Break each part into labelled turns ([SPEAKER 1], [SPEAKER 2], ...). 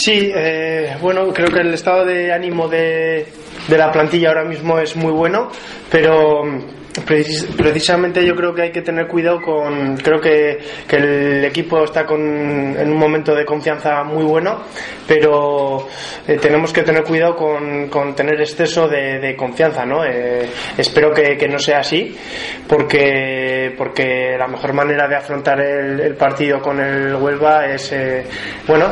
[SPEAKER 1] Sí, eh, bueno, creo que el estado de ánimo de, de la plantilla ahora mismo es muy bueno, pero precisamente yo creo que hay que tener cuidado con creo que, que, el equipo está con, en un momento de confianza muy bueno pero eh, tenemos que tener cuidado con, con tener exceso de, confianza ¿no? Eh, espero que, no sea así porque porque la mejor manera de afrontar el, partido con el Huelva es eh, bueno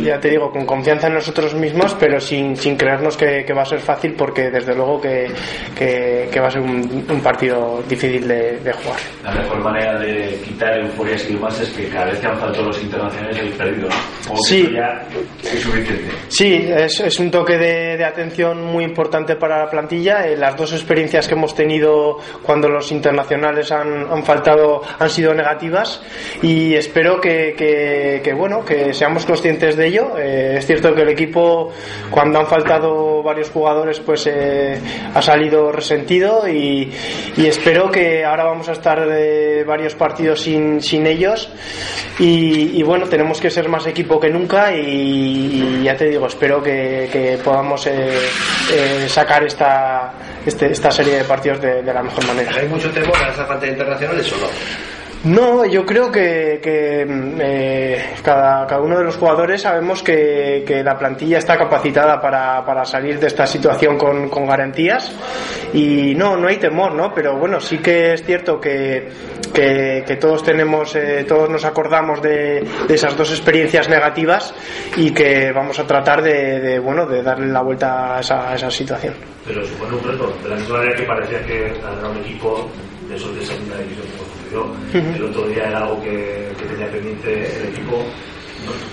[SPEAKER 1] ya te digo con confianza en nosotros mismos pero sin, sin creernos que, va a ser fácil porque desde luego que, que va a ser un partido difícil de, de, jugar.
[SPEAKER 2] La mejor manera de quitar euforias y demás es que cada vez que han faltado los internacionales habéis perdido. ¿no?
[SPEAKER 1] Sí,
[SPEAKER 2] ya es suficiente.
[SPEAKER 1] Sí, es, es un toque de, de, atención muy importante para la plantilla. Eh, las dos experiencias que hemos tenido cuando los internacionales han, han faltado han sido negativas y espero que, que, que, bueno que seamos conscientes de ello. Eh, es cierto que el equipo cuando han faltado varios jugadores pues eh, ha salido resentido y, espero que ahora vamos a estar de varios partidos sin, sin ellos y, bueno, tenemos que ser más equipo que nunca y, ya te digo, espero que, podamos eh, eh, sacar esta, este, esta serie de partidos de, de, la mejor manera.
[SPEAKER 3] ¿Hay mucho temor a esa falta de internacionales o no?
[SPEAKER 1] No, yo creo que, que eh, cada, cada, uno de los jugadores sabemos que, la plantilla está capacitada para, salir de esta situación con, garantías y no, no hay temor, ¿no? Pero bueno, sí que es cierto que, todos tenemos, eh, todos nos acordamos de, esas dos experiencias negativas y que vamos a tratar de, bueno, de darle la vuelta a esa, esa situación.
[SPEAKER 2] Pero supone un reto, de la misma manera que parecía que un equipo de esos de segunda división el otro día era algo que, que tenía pendiente el equipo.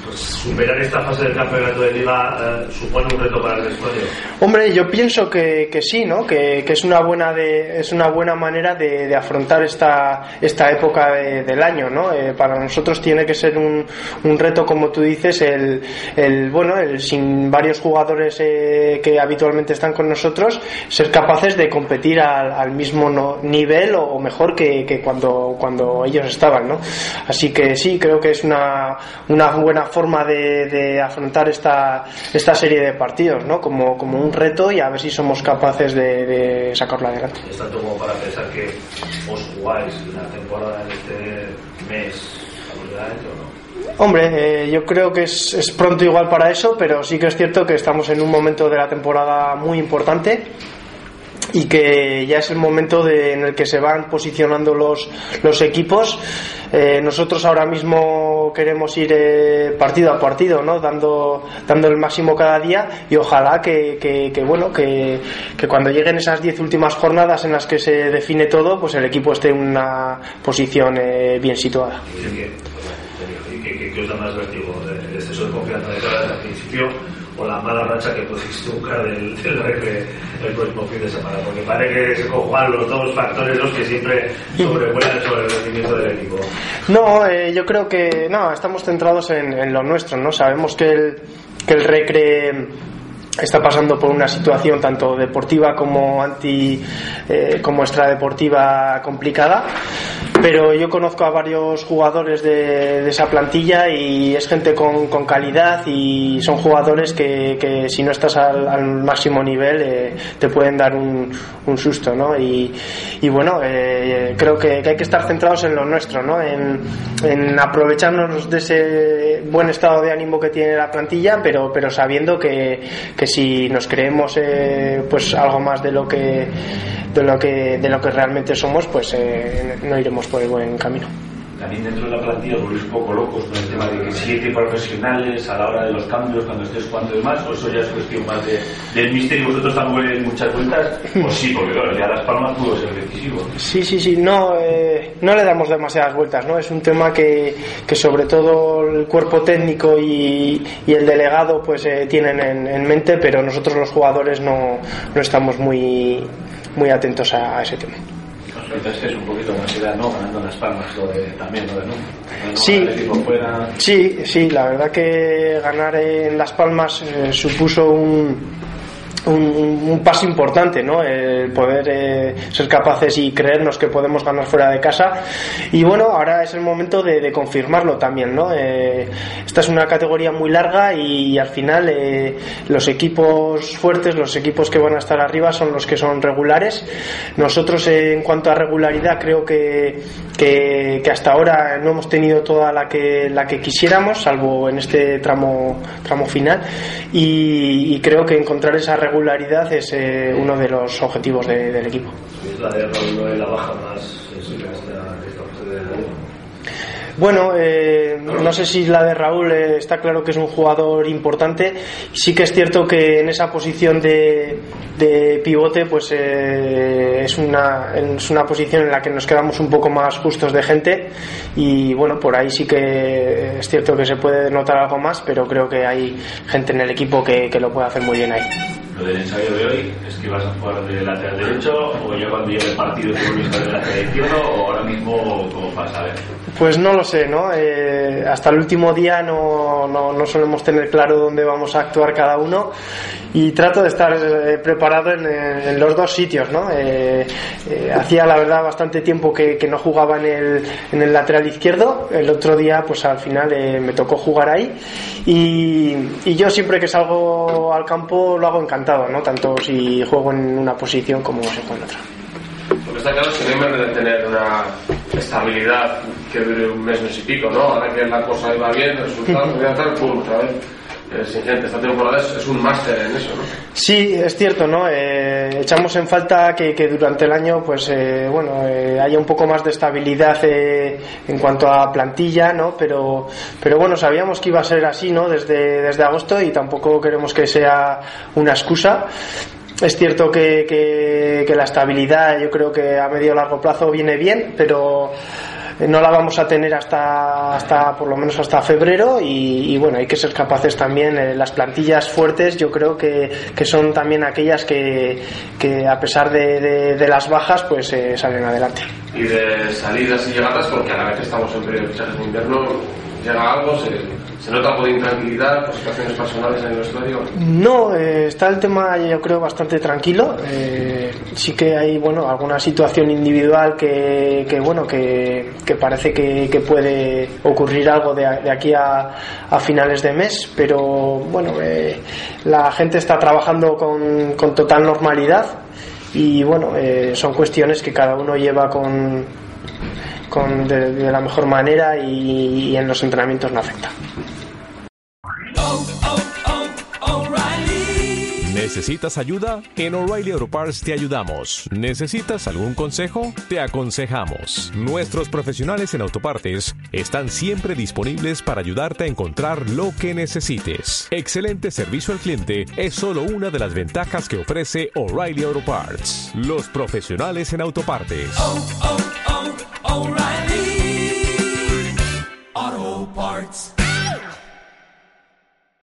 [SPEAKER 2] Pues superar esta fase del campeonato de liga eh, supone un reto para el vestuario.
[SPEAKER 1] Hombre, yo pienso que, que sí, ¿no? Que, que, es una buena de, es una buena manera de, de afrontar esta esta época de, del año, ¿no? Eh, para nosotros tiene que ser un, un reto, como tú dices, el, el bueno, el sin varios jugadores eh, que habitualmente están con nosotros, ser capaces de competir al, al mismo no, nivel o, mejor que, que cuando cuando ellos estaban, ¿no? Así que sí, creo que es una una buena forma de, de, afrontar esta, esta serie de partidos, ¿no? Como, como un reto y a ver si somos capaces de, de sacarlo adelante.
[SPEAKER 2] ¿Es tanto como para pensar que os jugáis la temporada en este mes o no?
[SPEAKER 1] Hombre, eh, yo creo que es, es, pronto igual para eso, pero sí que es cierto que estamos en un momento de la temporada muy importante y que ya es el momento de, en el que se van posicionando los, los equipos. Eh, nosotros ahora mismo queremos ir eh, partido a partido, ¿no? dando, dando el máximo cada día y ojalá que, que, bueno que, que, cuando lleguen esas diez últimas jornadas en las que se define todo, pues el equipo esté en una posición eh, bien situada.
[SPEAKER 2] ¿Qué, qué os da más vértigo? ¿El exceso de confianza de cara al principio o la mala racha que podéis buscar del, del el próximo fin de semana? Porque parece que se conjugan los dos factores los que siempre sobrevuelan sobre el rendimiento del equipo.
[SPEAKER 1] No, eh, yo creo que no, estamos centrados en, en lo nuestro, ¿no? Sabemos que el, que el recre está pasando por una situación tanto deportiva como anti eh, como extradeportiva complicada pero yo conozco a varios jugadores de, esa plantilla y es gente con, calidad y son jugadores que, que si no estás al, máximo nivel eh, te pueden dar un, un susto ¿no? y, y bueno eh, creo que, hay que estar centrados en lo nuestro ¿no? en, en aprovecharnos de ese buen estado de ánimo que tiene la plantilla pero, pero sabiendo que si nos creemos eh, pues algo más de lo que de lo que de lo que realmente somos pues eh, no iremos por el buen camino
[SPEAKER 4] también dentro de la plantilla os volvéis un poco locos con el tema de que siete profesionales a la hora de los cambios, cuando estés jugando y demás, o eso ya es cuestión más de, del misterio, vosotros tampoco muchas vueltas, o sí, porque claro, ya Las Palmas pudo ser decisivo.
[SPEAKER 1] Sí, sí, sí, no, eh, no le damos demasiadas vueltas, ¿no? Es un tema que, que sobre todo el cuerpo técnico y, y el delegado pues eh, tienen en, en, mente, pero nosotros los jugadores no, no estamos muy, muy atentos a ese tema.
[SPEAKER 4] Entonces es un poquito más idea, ¿no? Ganando las palmas, lo de, también lo de no.
[SPEAKER 1] Sí, sí, sí, la verdad que ganar en Las Palmas eh, supuso un, un, un, paso importante, ¿no? El poder eh, ser capaces y creernos que podemos ganar fuera de casa. Y bueno, ahora es el momento de, de confirmarlo también, ¿no? Eh, esta es una categoría muy larga y, al final eh, los equipos fuertes, los equipos que van a estar arriba son los que son regulares. Nosotros en cuanto a regularidad creo que, que, hasta ahora no hemos tenido toda la que, la que quisiéramos, salvo en este tramo, tramo final. Y, y creo que encontrar esa regularidad es eh, uno de los objetivos de, del equipo.
[SPEAKER 2] ¿Es la de la baja más sensible a esta, esta fase de la
[SPEAKER 1] bueno, eh, no sé si la de Raúl eh, está claro que es un jugador importante. Sí que es cierto que en esa posición de, pivote, pues eh, es, una, es una posición en la que nos quedamos un poco más justos de gente. Y bueno, por ahí sí que es cierto que se puede notar algo más, pero creo que hay gente en el equipo que, que lo puede hacer muy bien ahí
[SPEAKER 4] lo del ensayo de hoy es que vas a jugar de lateral derecho o ya cuando llegue el partido te vuelves a de lateral izquierdo o ahora mismo cómo pasa ver.
[SPEAKER 1] Pues no lo sé no eh, hasta el último día no, no, no, solemos tener claro dónde vamos a actuar cada uno y trato de estar eh, preparado en, en, los dos sitios no eh, hacía la verdad bastante tiempo que, que, no jugaba en el, en el lateral izquierdo. El otro día pues al final me tocó jugar ahí y, y yo siempre que salgo al campo lo hago encantado ¿no? Tanto si juego en una posición como si juego en otra.
[SPEAKER 5] Lo que está claro es que no hay de tener una estabilidad que dure un mes, mes y pico, ¿no? Ahora que la cosa iba bien, resultados, voy a estar, pum, otra vez. Exigente. Esta temporada es, es, un máster en eso, ¿no?
[SPEAKER 1] Sí, es cierto, ¿no? Eh, echamos en falta que, que, durante el año, pues, eh, bueno, eh, haya un poco más de estabilidad eh, en cuanto a plantilla, ¿no? Pero, pero bueno, sabíamos que iba a ser así, ¿no? Desde, desde agosto y tampoco queremos que sea una excusa. Es cierto que, que, que la estabilidad, yo creo que a medio largo plazo viene bien, pero no la vamos a tener hasta, hasta por lo menos hasta febrero y, bueno, hay que ser capaces también, eh, las plantillas fuertes yo creo que, que son también aquellas que, que a pesar de, de, las bajas pues eh, salen adelante.
[SPEAKER 5] Y de salidas y llegadas, porque a la vez estamos en periodo de de invierno, llega algo, se, se, nota de intranquilidad por situaciones personales en el vestuario.
[SPEAKER 1] No, eh, está el tema yo creo bastante tranquilo. Eh, sí que hay bueno alguna situación individual que, que bueno que, que parece que, que, puede ocurrir algo de, de aquí a, a, finales de mes, pero bueno eh, la gente está trabajando con, con total normalidad y bueno eh, son cuestiones que cada uno lleva con con, de, la mejor manera y, y en los entrenamientos no afecta.
[SPEAKER 6] ¿Necesitas ayuda? En O'Reilly Auto Parts te ayudamos. ¿Necesitas algún consejo? Te aconsejamos. Nuestros profesionales en autopartes están siempre disponibles para ayudarte a encontrar lo que necesites. Excelente servicio al cliente es solo una de las ventajas que ofrece O'Reilly Auto Parts. Los profesionales en autopartes. Oh, oh.